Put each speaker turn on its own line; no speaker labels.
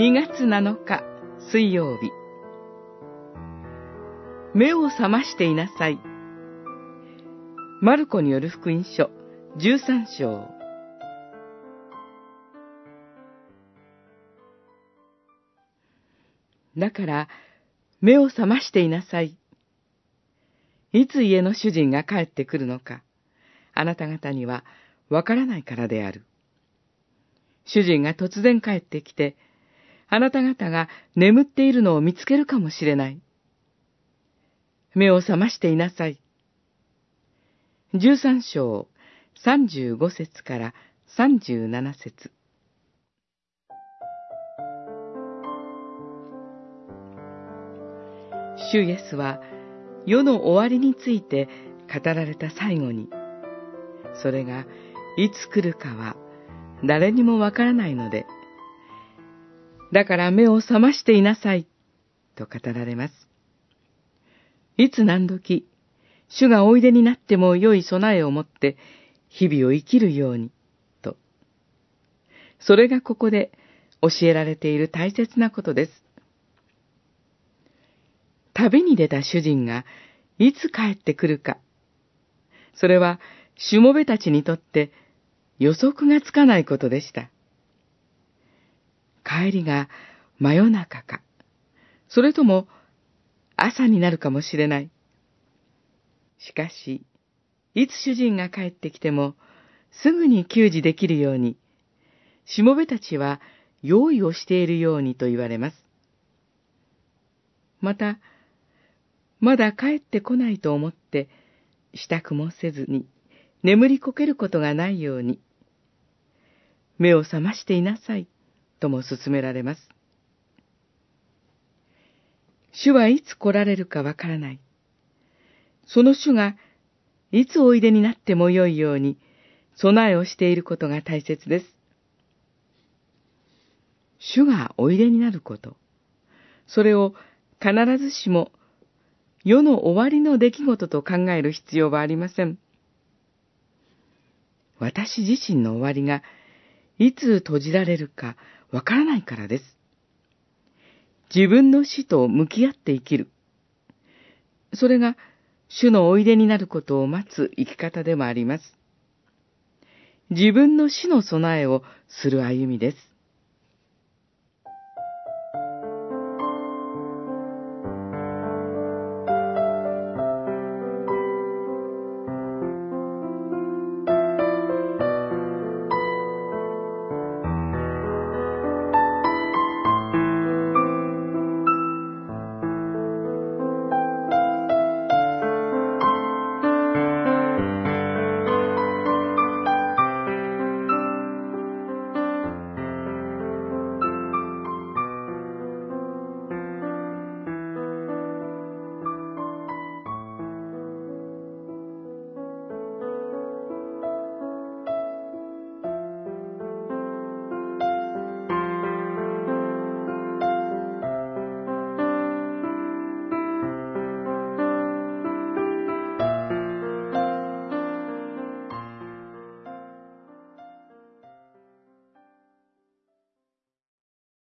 2月7日水曜日目を覚ましていなさい。マルコによる福音書13章だから目を覚ましていなさい。いつ家の主人が帰ってくるのか、あなた方にはわからないからである。主人が突然帰ってきて、あなた方が眠っているのを見つけるかもしれない。目を覚ましていなさい。十三章三十五節から三十七節主イエスは世の終わりについて語られた最後に、それがいつ来るかは誰にもわからないので、だから目を覚ましていなさい、と語られます。いつ何時、主がおいでになっても良い備えを持って日々を生きるように、と。それがここで教えられている大切なことです。旅に出た主人がいつ帰ってくるか。それは、しもべたちにとって予測がつかないことでした。帰りが真夜中か、それとも朝になるかもしれない。しかし、いつ主人が帰ってきても、すぐに給仕できるように、しもべたちは用意をしているようにと言われます。また、まだ帰ってこないと思って、支度もせずに、眠りこけることがないように、目を覚ましていなさい、とも勧められます。主はいつ来られるかわからない。その主がいつおいでになってもよいように備えをしていることが大切です。主がおいでになること。それを必ずしも世の終わりの出来事と考える必要はありません。私自身の終わりがいつ閉じられるかわからないからです。自分の死と向き合って生きる。それが主のおいでになることを待つ生き方でもあります。自分の死の備えをする歩みです。